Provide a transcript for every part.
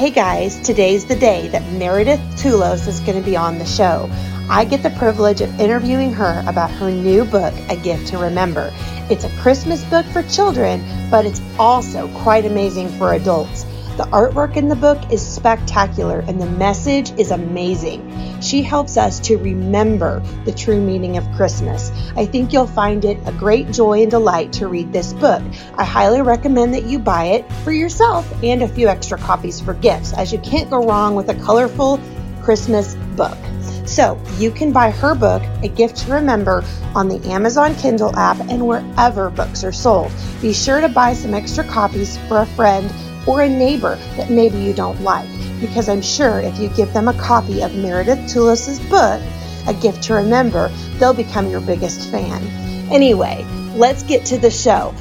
Hey guys, today's the day that Meredith Tulos is going to be on the show. I get the privilege of interviewing her about her new book, A Gift to Remember. It's a Christmas book for children, but it's also quite amazing for adults. The artwork in the book is spectacular and the message is amazing. She helps us to remember the true meaning of Christmas. I think you'll find it a great joy and delight to read this book. I highly recommend that you buy it for yourself and a few extra copies for gifts, as you can't go wrong with a colorful Christmas book. So you can buy her book, A Gift to Remember, on the Amazon Kindle app and wherever books are sold. Be sure to buy some extra copies for a friend or a neighbor that maybe you don't like, because I'm sure if you give them a copy of Meredith Tulis's book, A Gift to Remember, they'll become your biggest fan. Anyway, let's get to the show.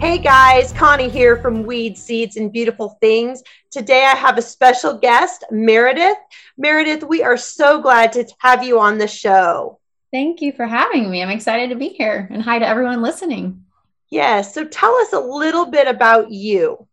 Hey guys, Connie here from Weed Seeds and Beautiful Things. Today I have a special guest, Meredith. Meredith, we are so glad to have you on the show. Thank you for having me. I'm excited to be here and hi to everyone listening. Yes, so tell us a little bit about you.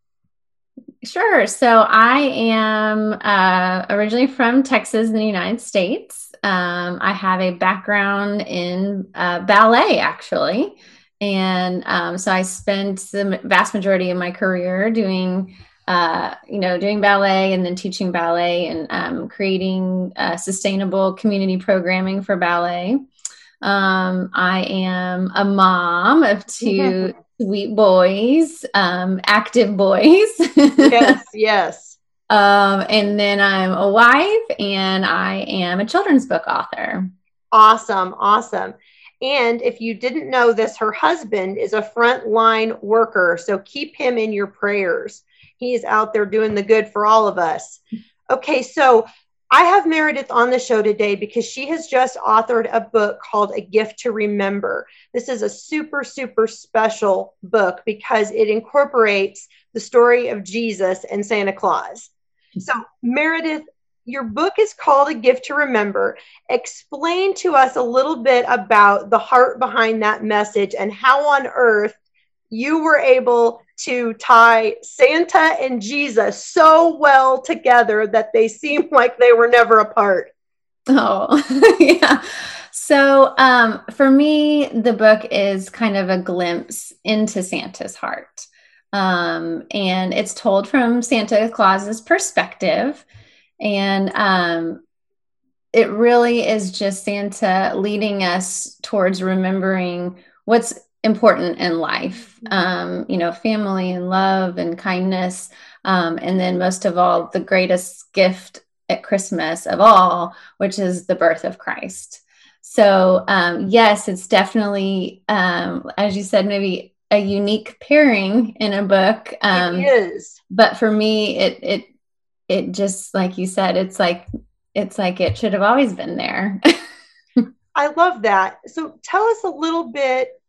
Sure. So I am uh, originally from Texas in the United States. Um, I have a background in uh, ballet, actually. And um, so I spent the vast majority of my career doing, uh, you know, doing ballet and then teaching ballet and um, creating uh, sustainable community programming for ballet. Um, I am a mom of two sweet boys, um, active boys. yes, yes. Um, and then I'm a wife and I am a children's book author. Awesome, awesome. And if you didn't know this, her husband is a frontline worker. So keep him in your prayers. He's out there doing the good for all of us. Okay, so I have Meredith on the show today because she has just authored a book called A Gift to Remember. This is a super, super special book because it incorporates the story of Jesus and Santa Claus. So, Meredith, your book is called A Gift to Remember. Explain to us a little bit about the heart behind that message and how on earth you were able to tie Santa and Jesus so well together that they seem like they were never apart. Oh, yeah. So, um, for me, the book is kind of a glimpse into Santa's heart. Um, and it's told from Santa Claus's perspective. And um, it really is just Santa leading us towards remembering what's important in life mm-hmm. um, you know family and love and kindness um, and then most of all the greatest gift at christmas of all which is the birth of christ. So um, yes it's definitely um, as you said maybe a unique pairing in a book um, it is. but for me it it it just like you said it's like it's like it should have always been there. I love that. So tell us a little bit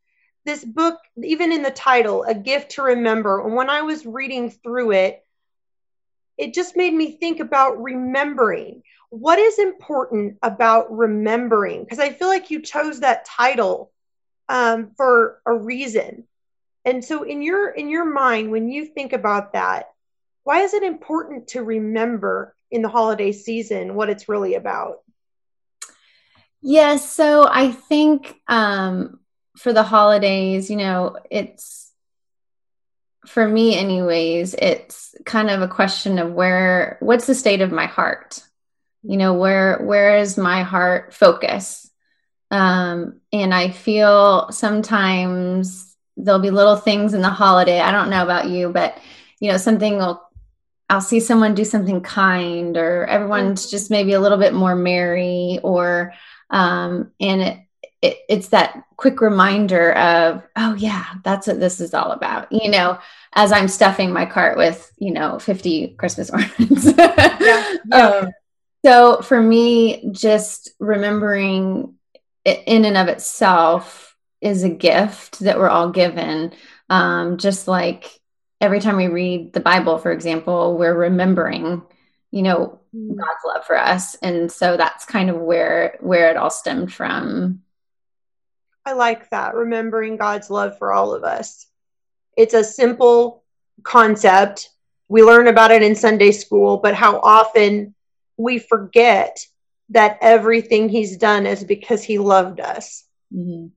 this book, even in the title, A Gift to Remember, and when I was reading through it, it just made me think about remembering. What is important about remembering? Because I feel like you chose that title um, for a reason. And so, in your in your mind, when you think about that, why is it important to remember in the holiday season what it's really about? Yes, so I think um, for the holidays, you know, it's for me anyways, it's kind of a question of where what's the state of my heart? You know, where where is my heart focus? Um and I feel sometimes there'll be little things in the holiday. I don't know about you, but you know, something will I'll see someone do something kind or everyone's just maybe a little bit more merry or um and it it, it's that quick reminder of, oh, yeah, that's what this is all about. You know, as I'm stuffing my cart with, you know, 50 Christmas ornaments. yeah, yeah. Um, so for me, just remembering it in and of itself is a gift that we're all given. Um, just like every time we read the Bible, for example, we're remembering, you know, mm. God's love for us. And so that's kind of where where it all stemmed from. I like that, remembering God's love for all of us. It's a simple concept, we learn about it in Sunday school, but how often we forget that everything he's done is because he loved us. Mm-hmm.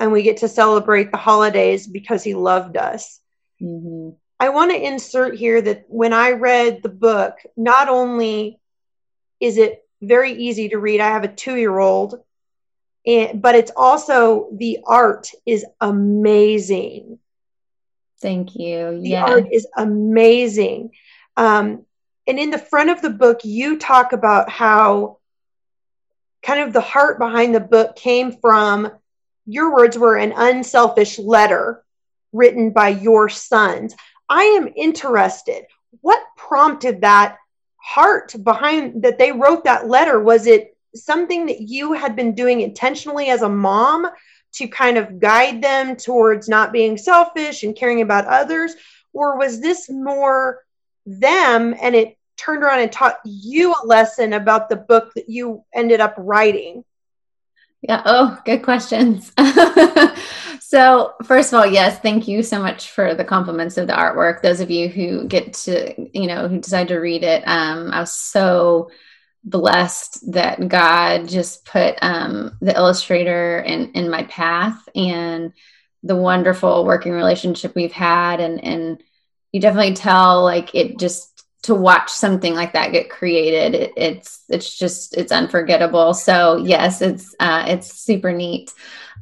And we get to celebrate the holidays because he loved us. Mm-hmm. I want to insert here that when I read the book, not only is it very easy to read, I have a two year old, but it's also the art is amazing. Thank you. The yeah. art is amazing. Um, and in the front of the book, you talk about how kind of the heart behind the book came from your words were an unselfish letter written by your sons. I am interested. What prompted that heart behind that they wrote that letter? Was it something that you had been doing intentionally as a mom to kind of guide them towards not being selfish and caring about others? Or was this more them and it turned around and taught you a lesson about the book that you ended up writing? Yeah. Oh, good questions. so, first of all, yes, thank you so much for the compliments of the artwork. Those of you who get to, you know, who decide to read it, um, I was so blessed that God just put um, the illustrator in in my path and the wonderful working relationship we've had, and and you definitely tell like it just to watch something like that get created it, it's it's just it's unforgettable. So yes it's uh it's super neat.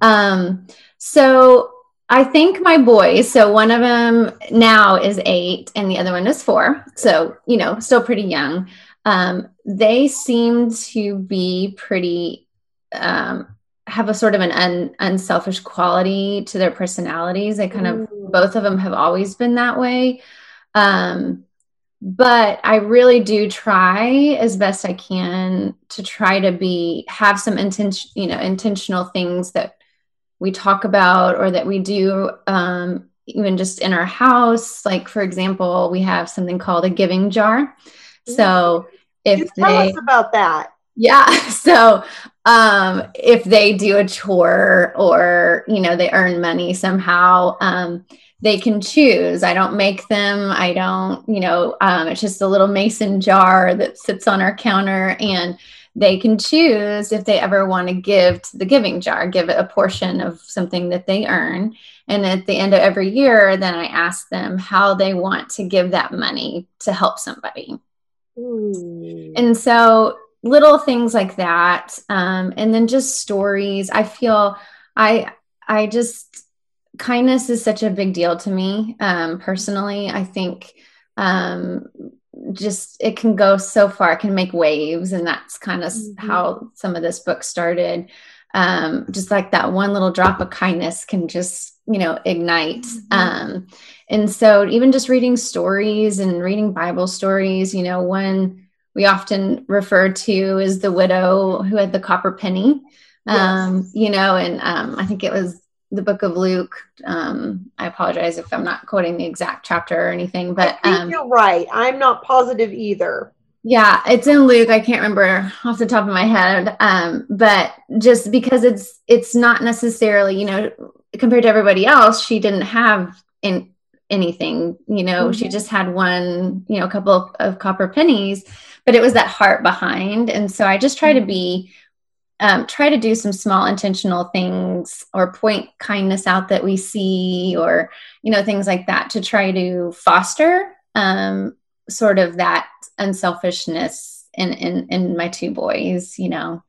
Um so i think my boys. So one of them now is eight and the other one is four. So you know still pretty young. Um they seem to be pretty um have a sort of an un, unselfish quality to their personalities they kind of both of them have always been that way um but I really do try as best I can to try to be have some intention, you know, intentional things that we talk about or that we do um, even just in our house. Like for example, we have something called a giving jar. So if you tell they, us about that. Yeah. So um, if they do a chore or you know they earn money somehow, um, they can choose. I don't make them. I don't, you know, um, it's just a little mason jar that sits on our counter and they can choose if they ever want to give to the giving jar, give it a portion of something that they earn. And at the end of every year, then I ask them how they want to give that money to help somebody. Ooh. And so little things like that. Um, and then just stories. I feel I I just kindness is such a big deal to me um, personally. I think um, just it can go so far, it can make waves, and that's kind of mm-hmm. how some of this book started. Um, just like that one little drop of kindness can just you know ignite mm-hmm. um and so even just reading stories and reading bible stories you know one we often refer to as the widow who had the copper penny um yes. you know and um i think it was the book of Luke. Um, I apologize if I'm not quoting the exact chapter or anything, but um, you're right. I'm not positive either. Yeah, it's in Luke. I can't remember off the top of my head, um, but just because it's it's not necessarily you know compared to everybody else, she didn't have in anything. You know, mm-hmm. she just had one you know a couple of, of copper pennies, but it was that heart behind, and so I just try mm-hmm. to be um, try to do some small intentional things or point kindness out that we see or you know things like that to try to foster um, sort of that unselfishness in, in in my two boys you know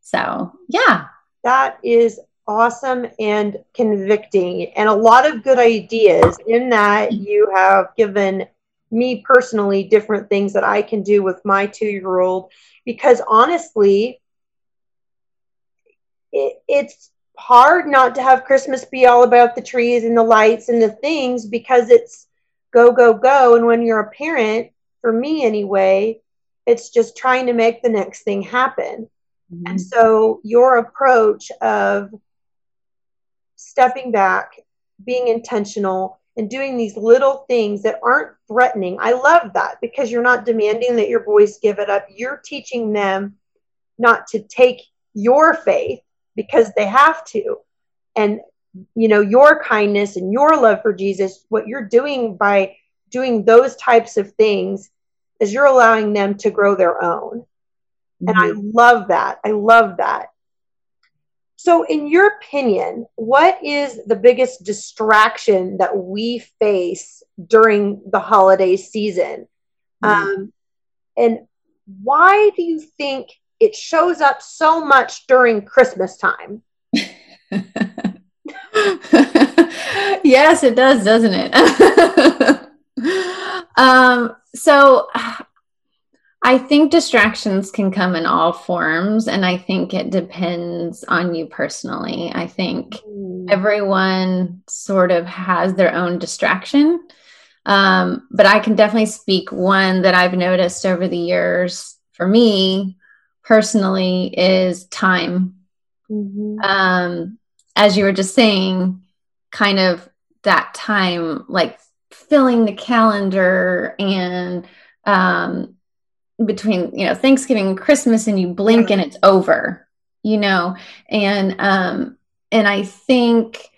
so yeah that is awesome and convicting and a lot of good ideas in that you have given me personally different things that I can do with my two year old because honestly, it, it's hard not to have Christmas be all about the trees and the lights and the things because it's go, go, go. And when you're a parent, for me anyway, it's just trying to make the next thing happen. Mm-hmm. And so your approach of stepping back, being intentional, and doing these little things that aren't threatening. I love that because you're not demanding that your boys give it up. You're teaching them not to take your faith because they have to. And, you know, your kindness and your love for Jesus, what you're doing by doing those types of things is you're allowing them to grow their own. Mm-hmm. And I mm-hmm. love that. I love that. So, in your opinion, what is the biggest distraction that we face during the holiday season? Mm-hmm. Um, and why do you think it shows up so much during Christmas time? yes, it does, doesn't it? um, so I think distractions can come in all forms, and I think it depends on you personally. I think mm. everyone sort of has their own distraction. Um, but I can definitely speak one that I've noticed over the years for me personally is time. Mm-hmm. Um, as you were just saying, kind of that time, like filling the calendar and um, between you know Thanksgiving and Christmas, and you blink and it's over, you know, and um, and I think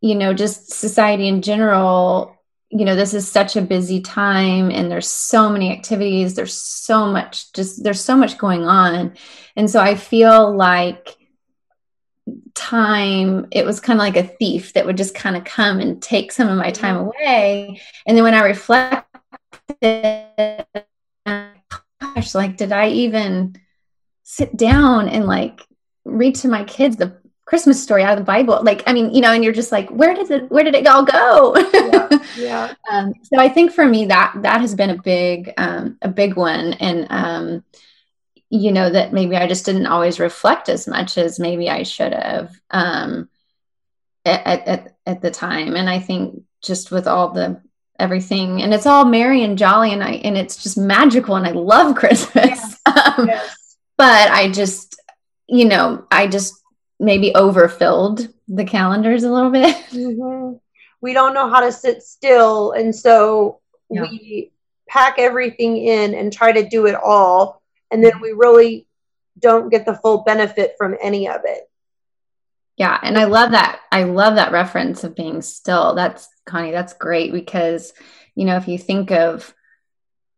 you know just society in general you know this is such a busy time and there's so many activities there's so much just there's so much going on. And so i feel like time it was kind of like a thief that would just kind of come and take some of my time mm-hmm. away. And then when i reflect gosh like did i even sit down and like read to my kids the christmas story out of the bible? Like i mean you know and you're just like where did it where did it all go? Yeah, yeah. um, so i think for me that that has been a big um, a big one. And um, you know that maybe i just didn't always reflect as much as maybe i should have um, at, at, at the time. And i think just with all the everything and it's all merry and jolly and i and it's just magical and i love christmas yes. um, yes. but i just you know i just maybe overfilled the calendars a little bit mm-hmm. we don't know how to sit still and so yeah. we pack everything in and try to do it all and then we really don't get the full benefit from any of it. Yeah, and I love that. I love that reference of being still. That's Connie, that's great because you know, if you think of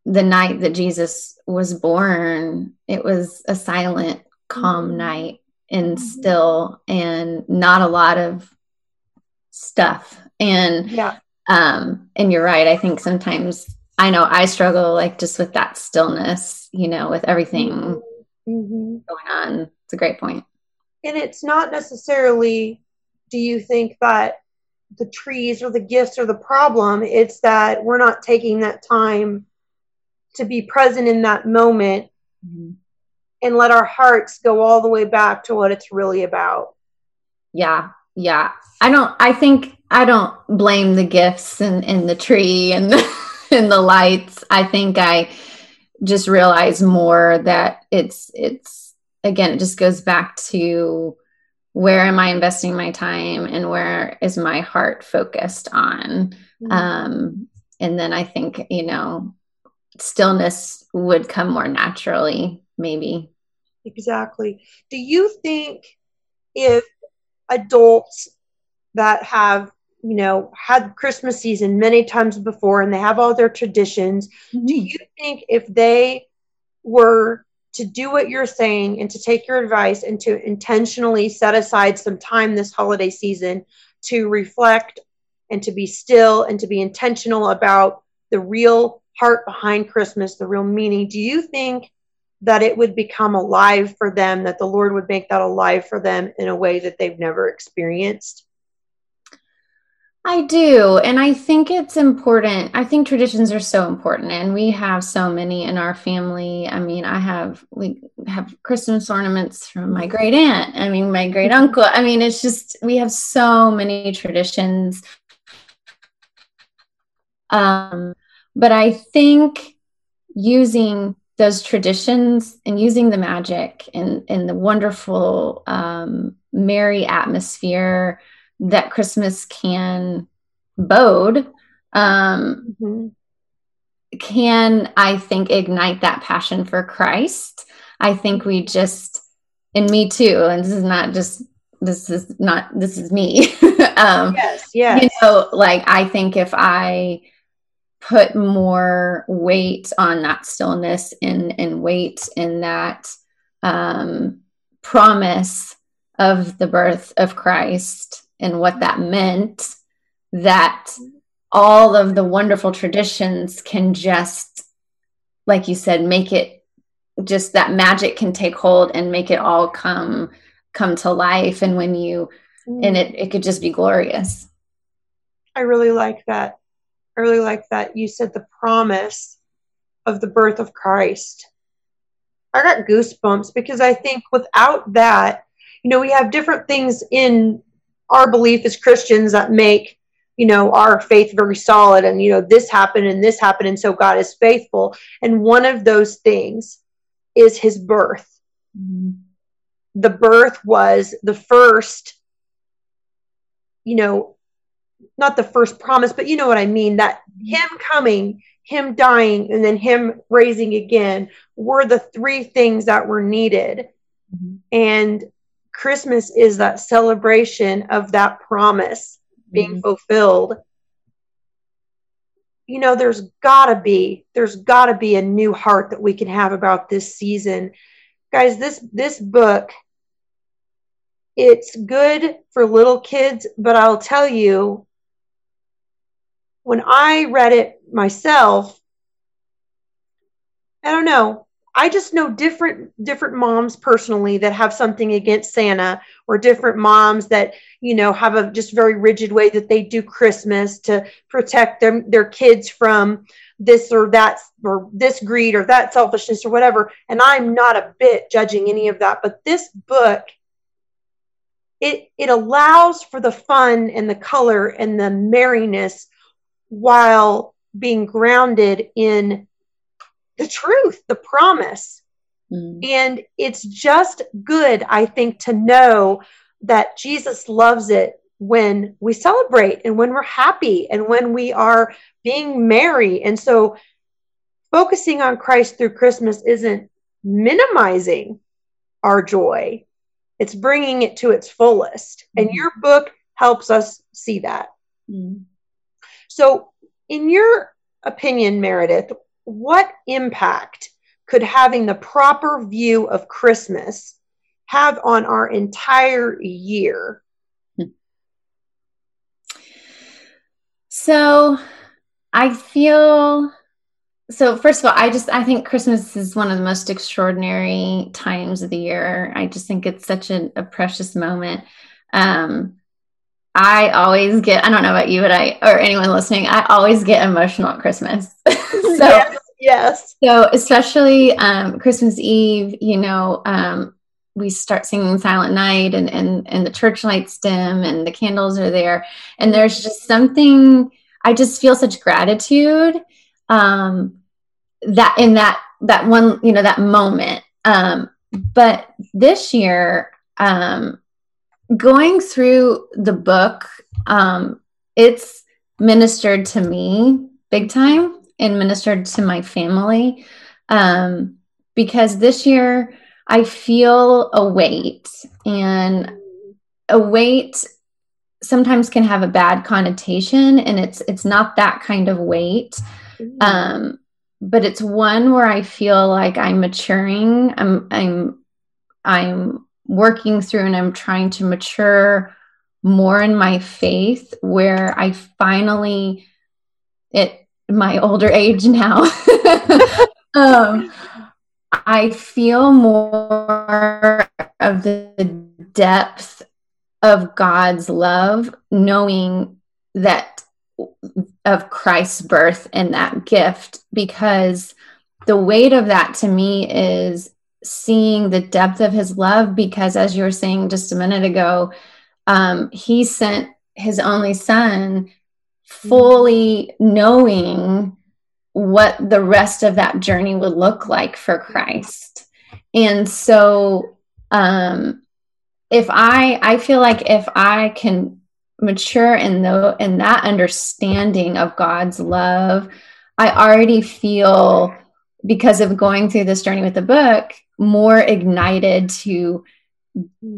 the night that Jesus was born, it was a silent, calm mm-hmm. night and mm-hmm. still and not a lot of stuff. And yeah. um and you're right. I think sometimes I know I struggle like just with that stillness, you know, with everything mm-hmm. going on. It's a great point. And it's not necessarily, do you think that the trees or the gifts or the problem? It's that we're not taking that time to be present in that moment mm-hmm. and let our hearts go all the way back to what it's really about. Yeah. Yeah. I don't, I think I don't blame the gifts and, and the tree and the and the lights, I think I just realize more that it's it's again it just goes back to where am I investing my time and where is my heart focused on? Mm-hmm. Um, and then I think, you know, stillness would come more naturally, maybe. Exactly. Do you think if adults that have you know, had Christmas season many times before and they have all their traditions. Mm-hmm. Do you think if they were to do what you're saying and to take your advice and to intentionally set aside some time this holiday season to reflect and to be still and to be intentional about the real heart behind Christmas, the real meaning, do you think that it would become alive for them, that the Lord would make that alive for them in a way that they've never experienced? I do. And I think it's important. I think traditions are so important. And we have so many in our family. I mean, I have, we have Christmas ornaments from my great aunt. I mean, my great uncle. I mean, it's just, we have so many traditions. Um, but I think using those traditions and using the magic and, and the wonderful, um, merry atmosphere that Christmas can bode um, mm-hmm. can, I think, ignite that passion for Christ. I think we just, and me too, and this is not just, this is not, this is me. um, yes, yes. You know, like I think if I put more weight on that stillness and, and weight in that um, promise of the birth of Christ and what that meant, that all of the wonderful traditions can just, like you said, make it just that magic can take hold and make it all come come to life. And when you mm. and it, it could just be glorious. I really like that. I really like that you said the promise of the birth of christ. I got goosebumps because i think without that you know we have different things in our belief as christians that make you know our faith very solid and you know this happened and this happened and so god is faithful and one of those things is his birth mm-hmm. the birth was the first you know not the first promise but you know what i mean that him coming him dying and then him raising again were the three things that were needed mm-hmm. and christmas is that celebration of that promise being mm-hmm. fulfilled. You know there's gotta be there's gotta be a new heart that we can have about this season. Guys this this book it's good for little kids but i'll tell you when i read it myself i don't know I just know different different moms personally that have something against Santa or different moms that, you know, have a just very rigid way that they do Christmas to protect them their kids from this or that or this greed or that selfishness or whatever. And I'm not a bit judging any of that, but this book it it allows for the fun and the color and the merriness while being grounded in the truth, the promise. Mm. And it's just good, I think, to know that Jesus loves it when we celebrate and when we're happy and when we are being merry. And so focusing on Christ through Christmas isn't minimizing our joy, it's bringing it to its fullest. Mm. And your book helps us see that. Mm. So, in your opinion, Meredith, what impact could having the proper view of Christmas have on our entire year? So I feel so first of all i just i think christmas is one of the most extraordinary times of the year. I just think it's such a, a precious moment. Um i always get i don't know about you but i or anyone listening i always get emotional at christmas so yes, yes. So especially um, Christmas Eve, you know, um, we start singing Silent Night, and and and the church lights dim, and the candles are there, and there's just something. I just feel such gratitude um, that in that that one, you know, that moment. Um, but this year, um, going through the book, um, it's ministered to me big time and ministered to my family um, because this year I feel a weight, and a weight sometimes can have a bad connotation, and it's it's not that kind of weight. Mm-hmm. Um, but it's one where I feel like I'm maturing. I'm I'm I'm working through and I'm trying to mature more in my faith where I finally it my older age now, um, I feel more of the depth of God's love, knowing that of Christ's birth and that gift, because the weight of that to me is seeing the depth of his love. Because as you were saying just a minute ago, um, he sent his only son fully knowing what the rest of that journey would look like for Christ. And so um if I I feel like if I can mature in the in that understanding of God's love, I already feel because of going through this journey with the book more ignited to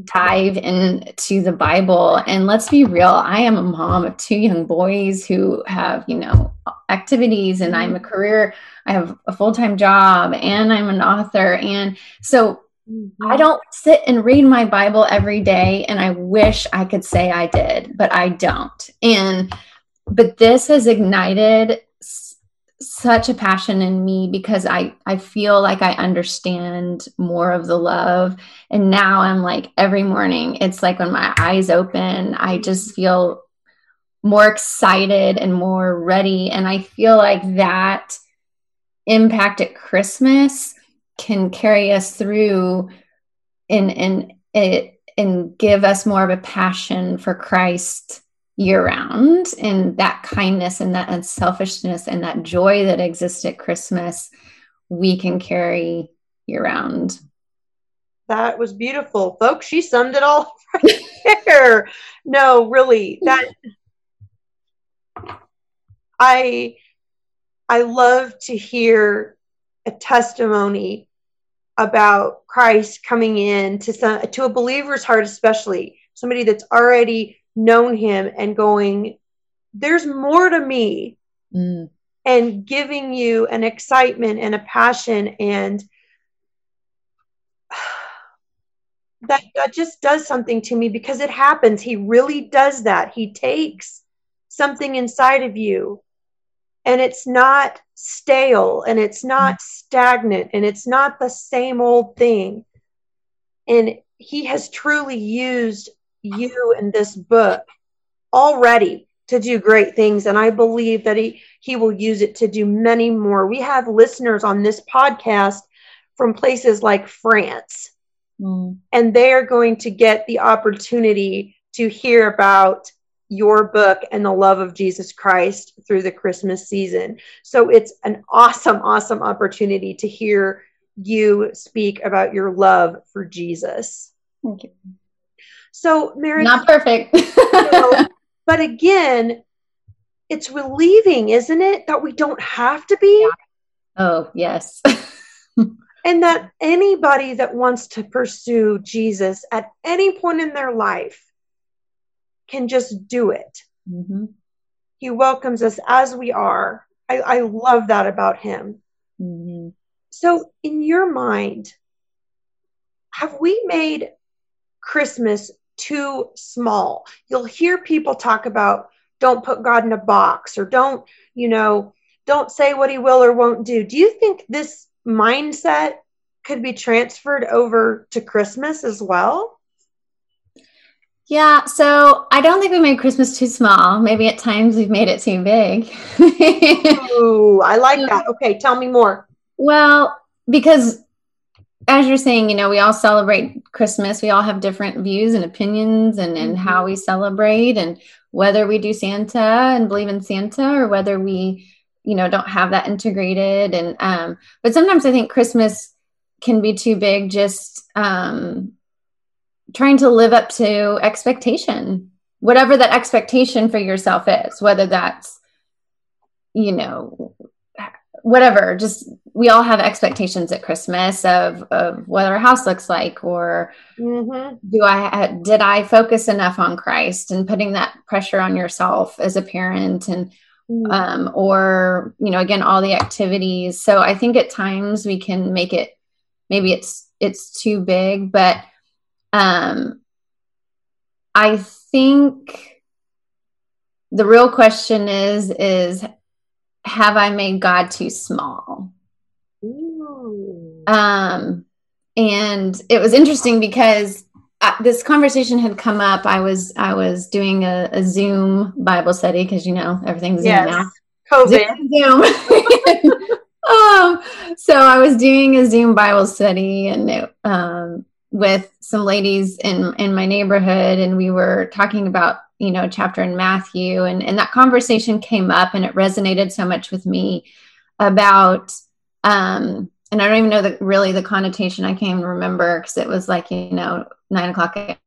dive into the Bible. And let's be real, I am a mom of two young boys who have, you know, activities and I'm a career, I have a full time job and I'm an author. And so mm-hmm. I don't sit and read my Bible every day. And I wish I could say I did, but I don't. And, but this has ignited such a passion in me because I I feel like I understand more of the love. And now I'm like every morning it's like when my eyes open I just feel more excited and more ready. And I feel like that impact at Christmas can carry us through and and it and give us more of a passion for Christ year round and that kindness and that unselfishness and that joy that exists at Christmas, we can carry year round. That was beautiful, folks. She summed it all right there. No, really, that I I love to hear a testimony about Christ coming in to some to a believer's heart, especially somebody that's already known him and going, there's more to me. Mm. And giving you an excitement and a passion and that that just does something to me because it happens. He really does that. He takes something inside of you and it's not stale and it's not mm. stagnant and it's not the same old thing. And he has truly used you in this book already to do great things and i believe that he he will use it to do many more. We have listeners on this podcast from places like france mm. and they are going to get the opportunity to hear about your book and the love of jesus christ through the christmas season. So it's an awesome awesome opportunity to hear you speak about your love for jesus. Thank you so, Mary, not perfect. you know, but again, it's relieving, isn't it, that we don't have to be? Oh, yes. and that anybody that wants to pursue Jesus at any point in their life can just do it. Mm-hmm. He welcomes us as we are. I, I love that about him. Mm-hmm. So, in your mind, have we made Christmas too small. You'll hear people talk about don't put God in a box or don't, you know, don't say what he will or won't do. Do you think this mindset could be transferred over to Christmas as well? Yeah, so I don't think we made Christmas too small. Maybe at times we've made it too big. Ooh, I like that. Okay, tell me more. Well, because as you're saying, you know, we all celebrate Christmas. We all have different views and opinions and, and mm-hmm. how we celebrate and whether we do Santa and believe in Santa or whether we, you know, don't have that integrated. And, um, but sometimes I think Christmas can be too big, just, um, trying to live up to expectation, whatever that expectation for yourself is, whether that's, you know, whatever, just we all have expectations at Christmas of of what our house looks like, or mm-hmm. do I did I focus enough on Christ and putting that pressure on yourself as a parent and mm-hmm. um, or you know again all the activities. So I think at times we can make it maybe it's it's too big, but um, I think the real question is is have I made God too small? Um, and it was interesting because uh, this conversation had come up. I was I was doing a, a Zoom Bible study because you know everything's Zoom yes. now. COVID. Zoom. um, so I was doing a Zoom Bible study and it, um, with some ladies in in my neighborhood, and we were talking about you know chapter in Matthew, and and that conversation came up, and it resonated so much with me about um and I don't even know the really the connotation. I can't even remember because it was like you know nine o'clock.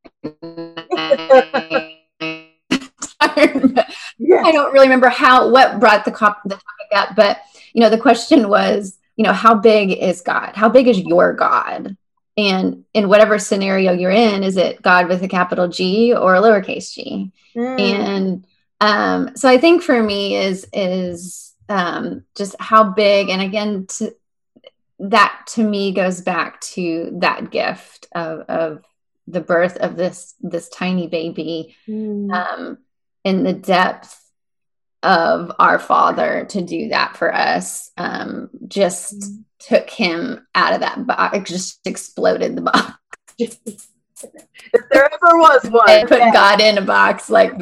I don't really remember how what brought the, cop, the topic up, but you know the question was, you know, how big is God? How big is your God? and in whatever scenario you're in is it god with a capital g or a lowercase g mm. and um, so i think for me is is um, just how big and again to, that to me goes back to that gift of, of the birth of this this tiny baby mm. um, in the depth of our father to do that for us um, just mm. took him out of that box just exploded the box if there ever was one and put yeah. god in a box like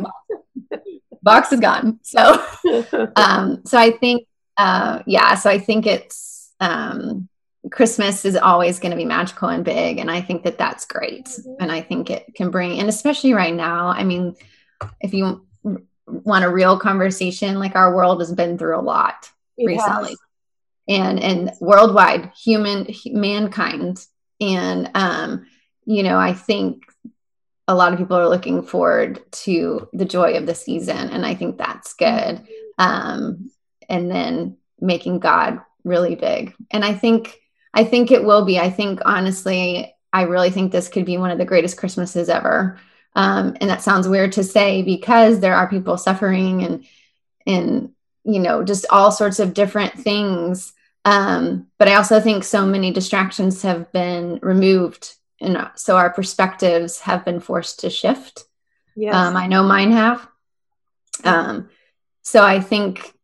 box is gone so um so i think uh yeah so i think it's um Christmas is always going to be magical and big. And I think that that's great. Mm-hmm. And I think it can bring, and especially right now, I mean, if you want a real conversation, like our world has been through a lot it recently. Has. And and worldwide, human mankind, and um, you know, I think a lot of people are looking forward to the joy of the season, and I think that's good. Mm-hmm. Um, and then making God really big, and I think I think it will be. I think honestly, I really think this could be one of the greatest Christmases ever. Um, and that sounds weird to say because there are people suffering and and you know just all sorts of different things. Um, but I also think so many distractions have been removed, and so our perspectives have been forced to shift. Yes. Um, I know mine have. Um, so I think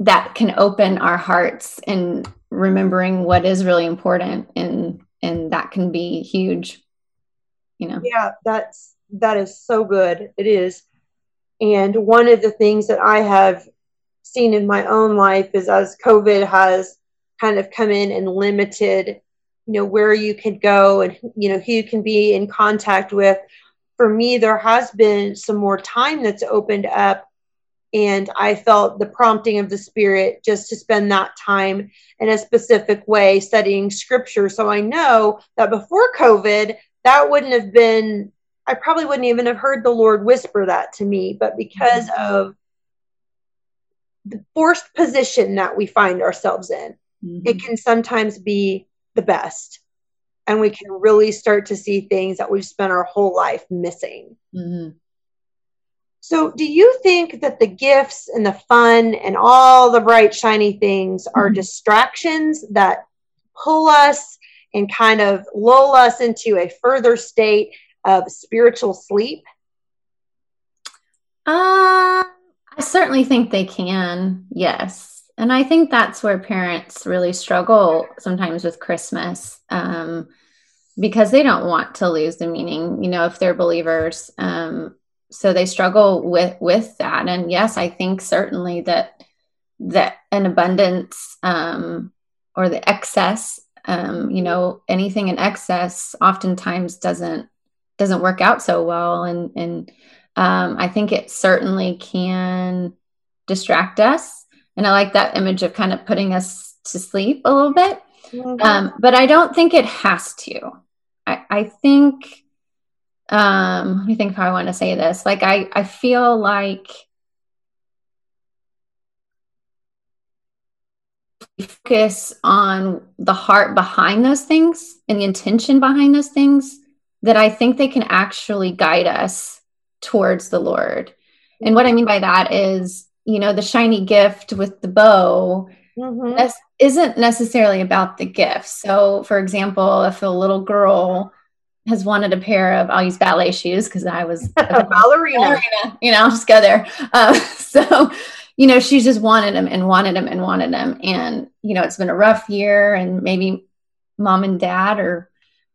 that can open our hearts and remembering what is really important and and that can be huge you know? Yeah that's that is so good. It is. And one of the things that i have seen in my own life is as covid has kind of come in and limited you know where you could go and you know who you can be in contact with. For me there has been some more time that's opened up and I felt the prompting of the Spirit just to spend that time in a specific way studying scripture. So I know that before COVID, that wouldn't have been, I probably wouldn't even have heard the Lord whisper that to me. But because mm-hmm. of the forced position that we find ourselves in, mm-hmm. it can sometimes be the best. And we can really start to see things that we've spent our whole life missing. Mm-hmm. So, do you think that the gifts and the fun and all the bright, shiny things are mm-hmm. distractions that pull us and kind of lull us into a further state of spiritual sleep? Uh, I certainly think they can, yes. And I think that's where parents really struggle sometimes with Christmas um, because they don't want to lose the meaning, you know, if they're believers. Um, so they struggle with with that. And yes i think certainly that that an abundance um, or the excess um, you know anything in excess oftentimes doesn't doesn't work out so well. And and um, i think it certainly can distract us. And i like that image of kind of putting us to sleep a little bit. Mm-hmm. um, but i don't think it has to. I, I think um let me think how i want to say this. Like i i feel like we focus on the heart behind those things and the intention behind those things that i think they can actually guide us towards the lord. And what i mean by that is you know the shiny gift with the bow mm-hmm. isn't necessarily about the gift. So for example if a little girl has wanted a pair of I'll use ballet shoes because I was a ballerina. ballerina. You know, I'll just go there. Uh, so, you know, she's just wanted them and wanted them and wanted them, and you know, it's been a rough year, and maybe mom and dad are,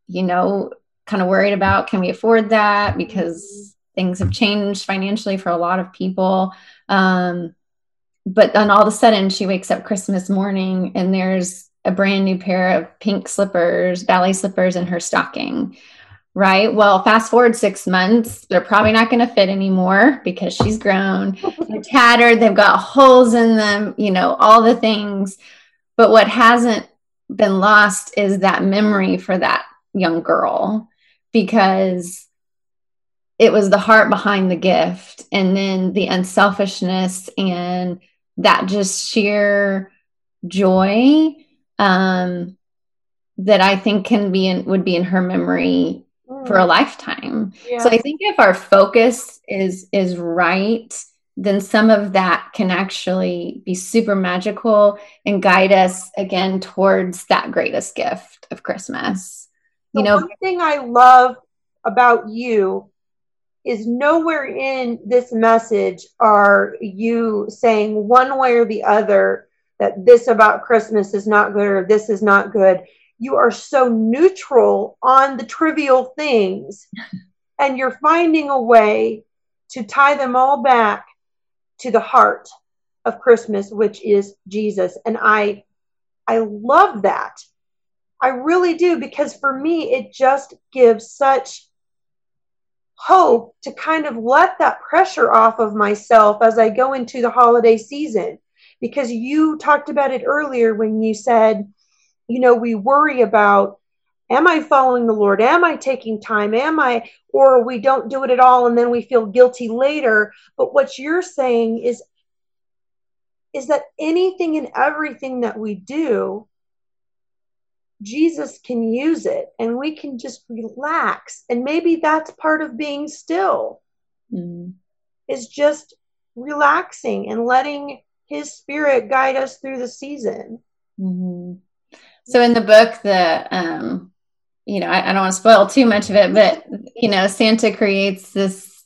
you know, kind of worried about can we afford that because things have changed financially for a lot of people. Um, but then all of a sudden, she wakes up Christmas morning and there's a brand new pair of pink slippers, ballet slippers in her stocking right? Well, fast forward six months, they're probably not going to fit anymore because she's grown. They're tattered, they've got holes in them, you know, all the things. But what hasn't been lost is that memory for that young girl because it was the heart behind the gift and then the unselfishness and that just sheer joy um that I think can be in would be in her memory. For a hmm. lifetime. Yeah. So I think if our focus is is right, then some of that can actually be super magical and guide us again towards that greatest gift of Christmas. The you know, one thing I love about you is nowhere in this message are you saying one way or the other that this about Christmas is not good or this is not good. You are so neutral on the trivial things and you're finding a way to tie them all back to the heart of Christmas, which is Jesus. And I I love that. I really do because for me it just gives such hope to kind of let that pressure off of myself as I go into the holiday season. Because you talked about it earlier when you said, you know, we worry about, am I following the Lord? Am I taking time? Am I, or we don't do it at all and then we feel guilty later. But what you're saying is, is that anything and everything that we do Jesus can use it and we can just relax. And maybe that's part of being still, mm. is just relaxing and letting his spirit guide us through the season. Mm-hmm. So in the book, the, um, you know, I, I don't want to spoil too much of it, but, you know, Santa creates this,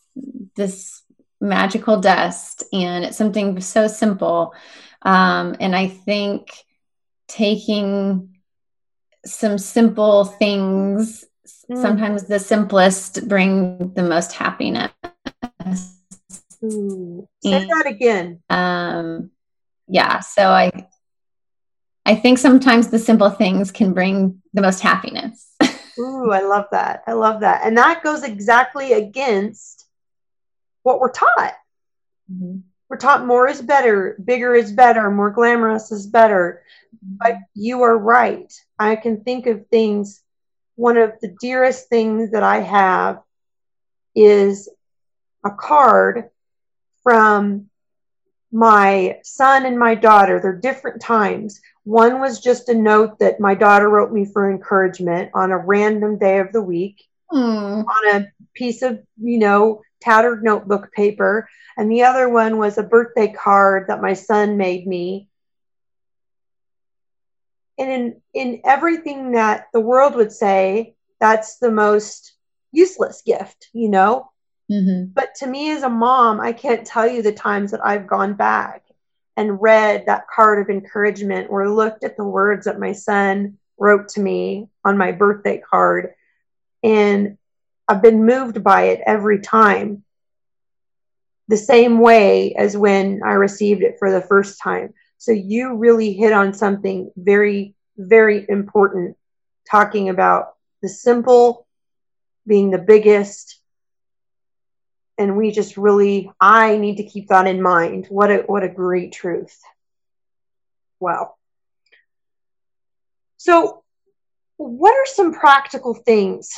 this magical dust and it's something so simple. Um, and I think taking some simple things mm. sometimes the simplest bring the most happiness Ooh. say and, that again um yeah so i i think sometimes the simple things can bring the most happiness Ooh, I love that. I love that. And that goes exactly against what we're taught. Mm-hmm. We're taught more is better, bigger is better, more glamorous is better. But you are right. I can think of things. One of the dearest things that I have is a card from my son and my daughter. They're different times. One was just a note that my daughter wrote me for encouragement on a random day of the week mm. on a piece of, you know, tattered notebook paper. And the other one was a birthday card that my son made me and in in everything that the world would say that's the most useless gift you know mm-hmm. but to me as a mom i can't tell you the times that i've gone back and read that card of encouragement or looked at the words that my son wrote to me on my birthday card and i've been moved by it every time the same way as when i received it for the first time so you really hit on something very, very important, talking about the simple being the biggest. And we just really, I need to keep that in mind. What a, what a great truth. Wow. So, what are some practical things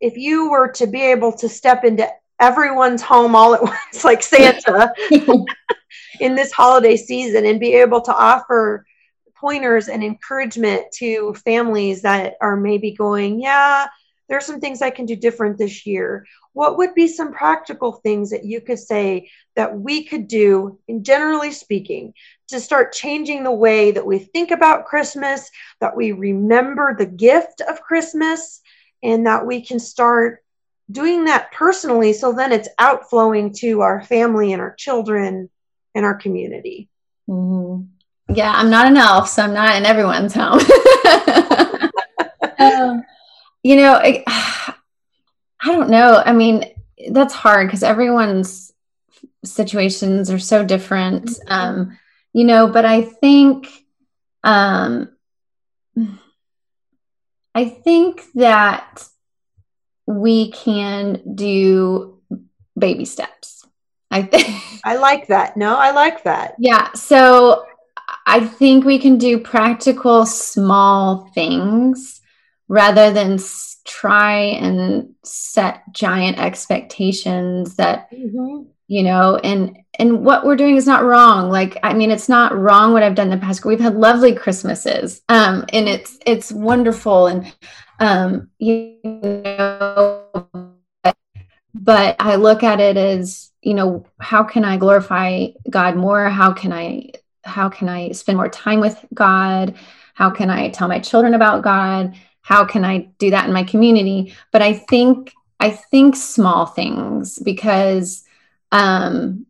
if you were to be able to step into everyone's home all at once, like Santa, in this holiday season and be able to offer pointers and encouragement to families that are maybe going, yeah, there's some things I can do different this year. What would be some practical things that you could say that we could do, in generally speaking, to start changing the way that we think about Christmas, that we remember the gift of Christmas, and that we can start doing that personally so then it's outflowing to our family and our children and our community. Mm-hmm. Yeah, I'm not an elf, so I'm not in everyone's home. um, you know, I, I don't know. I mean, that's hard because everyone's situations are so different. Mm-hmm. Um, you know, but I think, um, I think that we can do baby steps. I think I like that. No, I like that. Yeah. So I think we can do practical small things rather than try and set giant expectations that mm-hmm. you know and and what we're doing is not wrong. Like i mean it's not wrong what i've done in the past. We've had lovely christmases um and it's it's wonderful and um you know but i look at it as you know how can i glorify god more? How can i how can i spend more time with god? How can i tell my children about god how can i do that in my community? But i think i think small things because um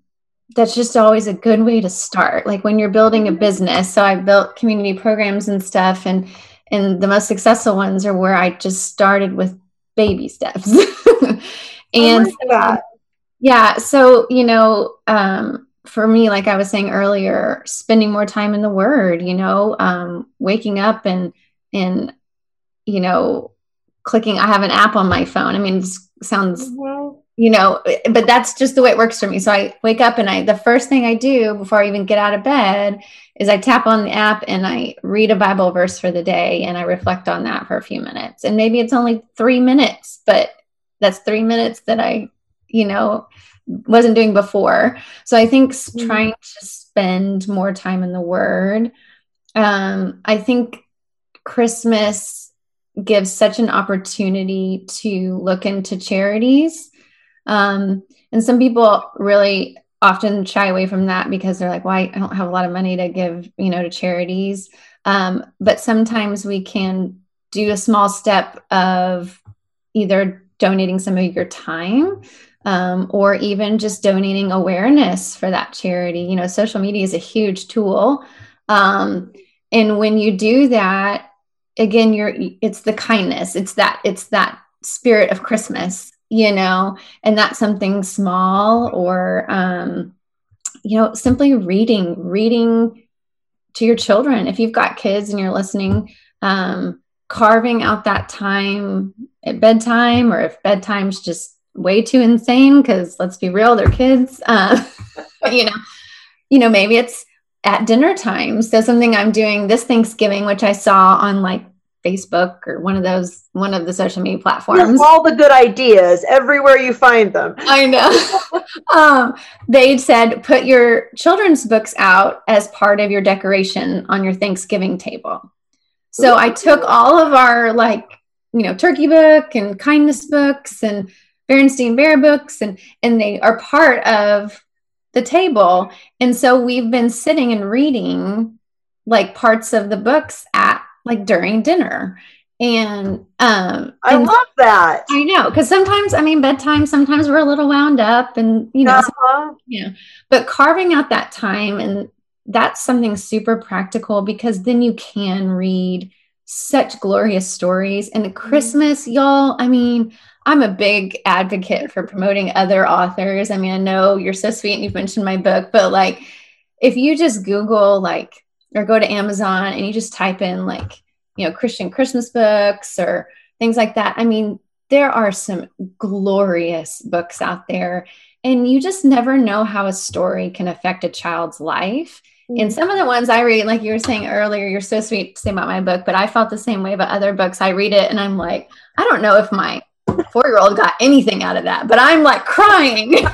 that's just always a good way to start. Like when you're building a business so i built community programs and stuff and and the most successful ones are where i just started with baby steps. And so, yeah so you know um for me like i was saying earlier spending more time in the word you know um waking up and and you know clicking i have an app on my phone i mean it sounds mm-hmm you know, but that's just the way it works for me. So I wake up and I, the first thing I do before I even get out of bed is I tap on the app and I read a Bible verse for the day and I reflect on that for a few minutes. And maybe it's only three minutes, but that's three minutes that I, you know, wasn't doing before. So I think mm-hmm. trying to spend more time in the Word. Um, I think Christmas gives such an opportunity to look into charities um, and some people really often shy away from that because they're like, why well, I don't have a lot of money to give, you know, to charities. Um, but sometimes we can do a small step of either donating some of your time um, or even just donating awareness for that charity. You know, social media is a huge tool. Um, and when you do that, again, you're it's the kindness, it's that, it's that spirit of Christmas you know, and that's something small or, um, you know, simply reading, reading to your children. If you've got kids and you're listening, um, carving out that time at bedtime, or if bedtime's just way too insane, because let's be real, they're kids. Uh, you know, you know, maybe it's at dinner time. So something I'm doing this Thanksgiving, which I saw on like Facebook or one of those, one of the social media platforms. all the good ideas everywhere you find them. I know. um, they said put your children's books out as part of your decoration on your Thanksgiving table. So Ooh. I took all of our like, you know, turkey book and kindness books and Berenstain Bear books, and and they are part of the table. And so we've been sitting and reading like parts of the books at like during dinner and um i and love that i know because sometimes i mean bedtime sometimes we're a little wound up and you know uh-huh. yeah but carving out that time and that's something super practical because then you can read such glorious stories and mm-hmm. christmas y'all i mean i'm a big advocate for promoting other authors i mean i know you're so sweet and you've mentioned my book but like if you just google like or go to Amazon and you just type in like, you know, Christian Christmas books or things like that. I mean, there are some glorious books out there, and you just never know how a story can affect a child's life. Mm-hmm. And some of the ones I read, like you were saying earlier, you're so sweet to say about my book, but I felt the same way about other books. I read it and I'm like, I don't know if my four year old got anything out of that, but I'm like crying.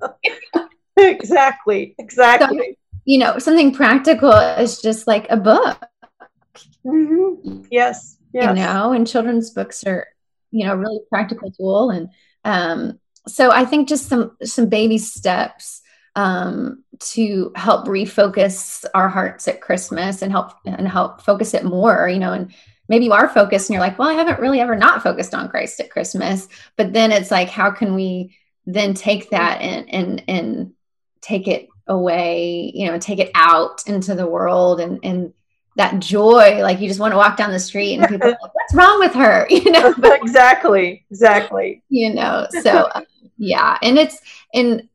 exactly. Exactly. So, you know, something practical is just like a book. Mm-hmm. Yes, yes. You know, and children's books are, you know, really practical tool. And um, so I think just some some baby steps um, to help refocus our hearts at Christmas and help and help focus it more, you know, and maybe you are focused and you're like, well, I haven't really ever not focused on Christ at Christmas. But then it's like, how can we then take that and and and take it away, you know, take it out into the world and and that joy, like you just want to walk down the street and people like, what's wrong with her? You know, exactly, exactly. You know, so uh, yeah, and it's and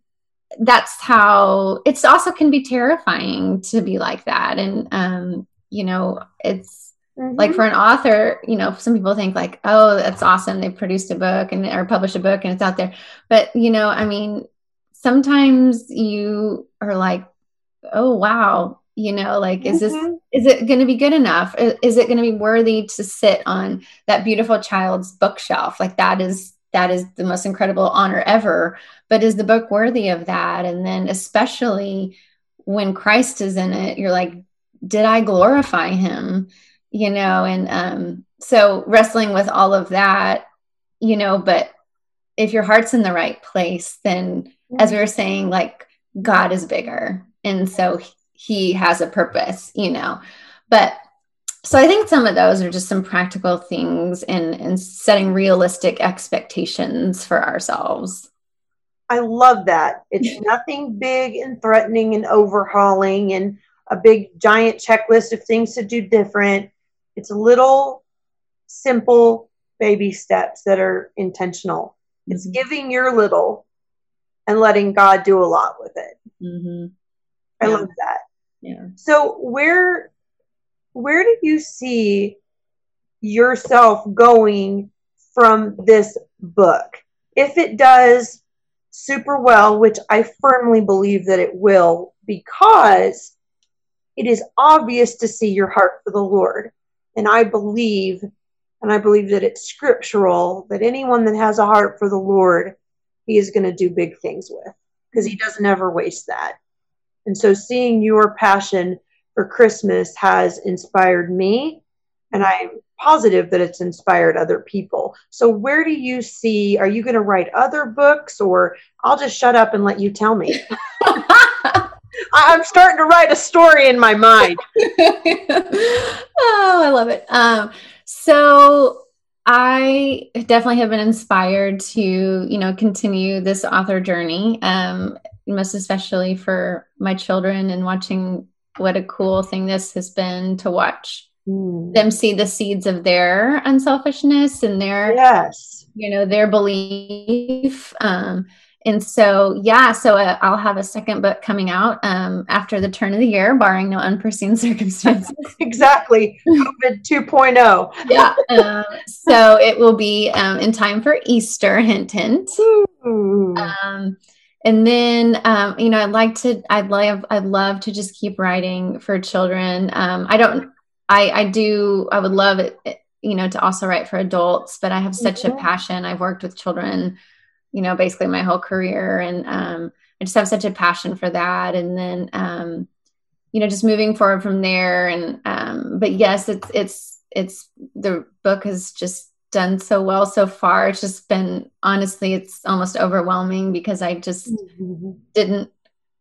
that's how it's also can be terrifying to be like that, and um, you know, it's mm-hmm. like for an author, you know, some people think like, oh, that's awesome, they produced a book and or published a book and it's out there, but you know, I mean, sometimes you are like, oh, wow, you know, like, is this, mm-hmm. is it going to be good enough? Is it going to be worthy to sit on that beautiful child's bookshelf? Like, that is, that is the most incredible honor ever. But is the book worthy of that? And then, especially when Christ is in it, you're like, did I glorify him? You know, and um, so wrestling with all of that, you know, but if your heart's in the right place, then as we were saying, like God is bigger. And so he has a purpose, you know. But so I think some of those are just some practical things and and setting realistic expectations for ourselves. I love that. It's nothing big and threatening and overhauling and a big giant checklist of things to do different. It's little simple baby steps that are intentional. Mm-hmm. It's giving your little and letting God do a lot with it. Mm-hmm. I yeah. love that. Yeah. So where where do you see yourself going from this book? If it does super well, which I firmly believe that it will, because it is obvious to see your heart for the Lord. And I believe, and I believe that it's scriptural, that anyone that has a heart for the Lord, he is going to do big things with, because he doesn't ever waste that. And so seeing your passion for Christmas has inspired me, and I'm positive that it's inspired other people. So, where do you see? Are you going to write other books, or I'll just shut up and let you tell me? I'm starting to write a story in my mind. oh, I love it. Um, so I definitely have been inspired to, you know, continue this author journey. Um, most especially for my children and watching what a cool thing this has been to watch mm. them see the seeds of their unselfishness and their yes you know their belief um and so yeah so uh, i'll have a second book coming out um, after the turn of the year barring no unforeseen circumstances. Exactly. Covid 2.0 yeah um, so it will be um, in time for easter hint hint. Um, and then um, you know i'd like to i'd love i'd love to just keep writing for children. Um, i don't i i do i would love it you know to also write for adults but i have such mm-hmm. a passion. I've worked with children you know basically my whole career and um, i just have such a passion for that and then um, you know just moving forward from there and um, but yes it's it's it's the book has just done so well so far. It's just been honestly, it's almost overwhelming because I just mm-hmm. didn't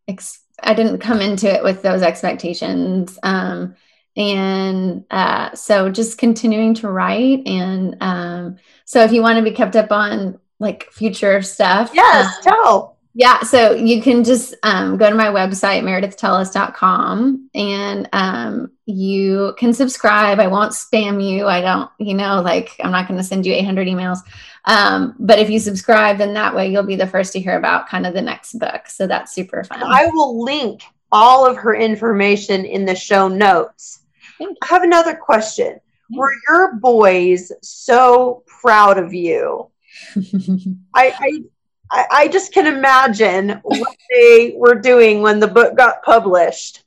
ex- I didn't come into it with those expectations. Um, and uh, so just continuing to write and um, so if you want to be kept up on like future stuff yes um, tell yeah, so you can just um, go to my website, meredithtellis.com, and um, you can subscribe. I won't spam you. I don't, you know, like I'm not going to send you 800 emails. Um, but if you subscribe, then that way you'll be the first to hear about kind of the next book. So that's super fun. I will link all of her information in the show notes. I have another question. Were your boys so proud of you? I, I I, just can imagine what they were doing when the book got published.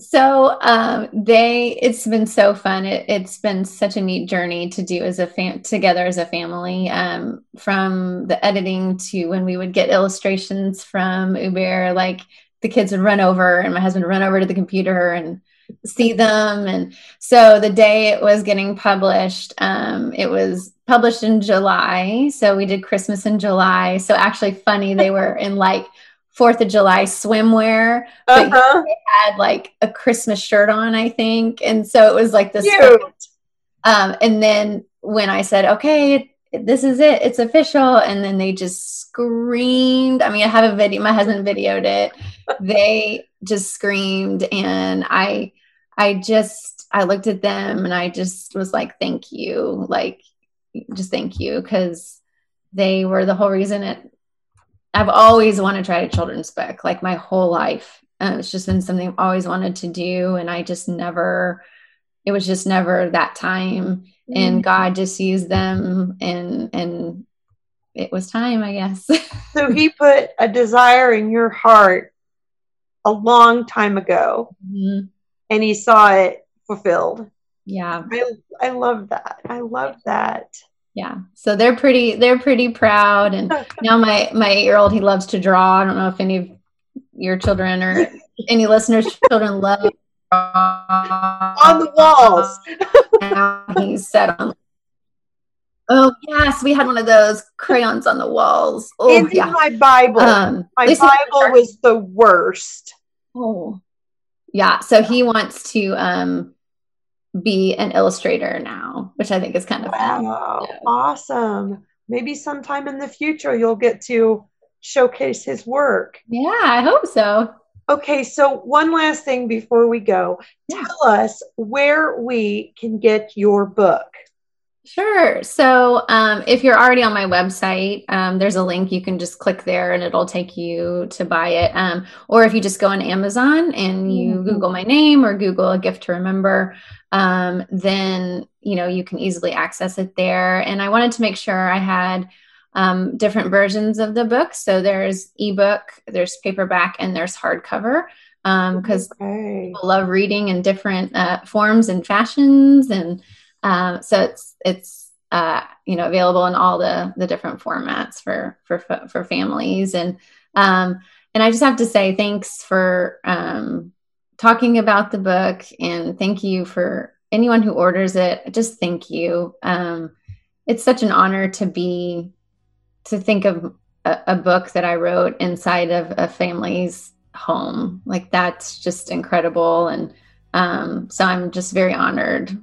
So um, they, it's been so fun. It, has been such a neat journey to do as a fam- together as a family. Um, from the editing to when we would get illustrations from Uber, like the kids would run over, and my husband would run over to the computer and see them. And so the day it was getting published, um, it was published in July. So we did Christmas in July. So actually, funny, they were in like Fourth of July swimwear, but uh-huh. they had like a Christmas shirt on, I think. And so it was like this. Um, and then when I said, okay, this is it, it's official. And then they just screamed. I mean, I have a video, my husband videoed it. they just screamed. And I, I just, I looked at them and I just was like, thank you. Like, just thank you. Cause they were the whole reason it, I've always wanted to write a children's book, like my whole life. It's just been something I've always wanted to do. And I just never, it was just never that time. Mm-hmm. And God just used them and, and it was time, I guess. so he put a desire in your heart a long time ago. Mm-hmm and he saw it fulfilled. Yeah. I, I love that. I love that. yeah. So they're pretty they're pretty proud and now my my 8-year-old he loves to draw. I don't know if any of your children or any listeners children love on the walls. he's set on Oh yes, we had one of those crayons on the walls. Oh in yeah. my Bible. Um, my Bible was the worst. Oh, yeah. So he wants to um, be an illustrator now, which I think is kind of fun. Wow, Yeah. awesome. Maybe sometime in the future you'll get to showcase his work. Yeah, I hope so. Okay, so one last thing before we go. Yeah. Tell us where we can get your book. Sure. So um, if you're already on my website, um, there's a link. You can just click there and it'll take you to buy it. Um, or if you just go on Amazon and you Mhm. Google my name or Google a gift to remember, um, then you know you can easily access it there. And I wanted to make sure I had um, different versions of the book. So there's ebook, there's paperback, and there's hardcover because okay. people love reading in different uh, forms and fashions and um, so it's it's uh, you know available in all the the different formats for for for families. And um, and I just have to say thanks for um, talking about the book. And thank you for anyone who orders it. Just thank you. Um, it's such an honor to be to think of a, a book that I wrote inside of a family's home. Like that's just incredible. And um, so i'm just very honored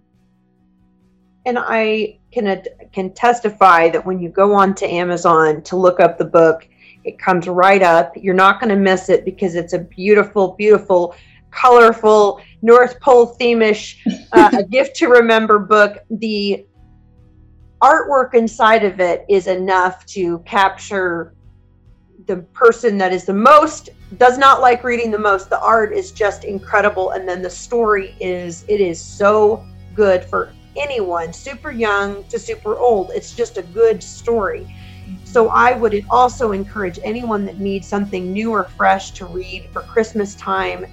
And I can can testify that when you go on to Amazon to look up the book, it comes right up. You're not going to miss it because it's a beautiful, beautiful, colorful North Pole themish uh, a gift to remember book. The artwork inside of it is enough to capture the person that is the most does not like reading the most the art is just incredible and then the story is it is so good for anyone super young to super old it's just a good story so i would also encourage anyone that needs something new or fresh to read for christmas time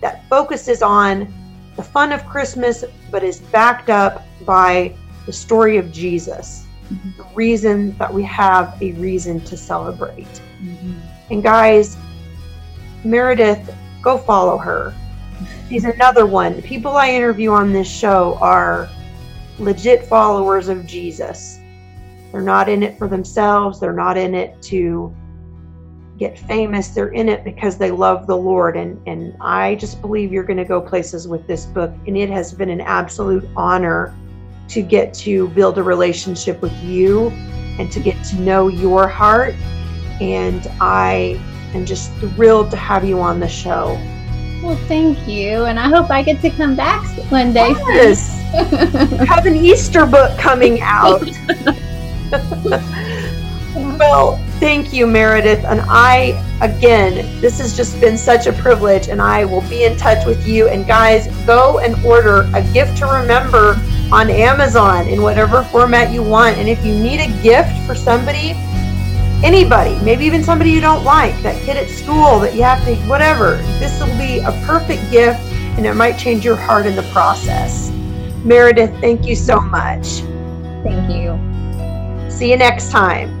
that focuses on the fun of christmas but is backed up by the story of jesus Mhm. the reason that we have a reason to celebrate and guys, Meredith, go follow her. She's another one. People I interview on this show are legit followers of Jesus. They're not in it for themselves, they're not in it to get famous. They're in it because they love the Lord. And, and I just believe you're going to go places with this book. And it has been an absolute honor to get to build a relationship with you and to get to know your heart and I am just thrilled to have you on the show. Well thank you and i hope i get to come back one day Yes, have an Easter book coming out. well, thank you, Meredith. And I, again, this has just been such a privilege, and I will be in touch with you. And guys, go and order a gift to remember on Amazon in whatever format you want. And if you need a gift for somebody, anybody, maybe even somebody you don't like, that kid at school that you have to, whatever, this will be a perfect gift and it might change your heart in the process. Meredith, thank you so much. thank you See you next time.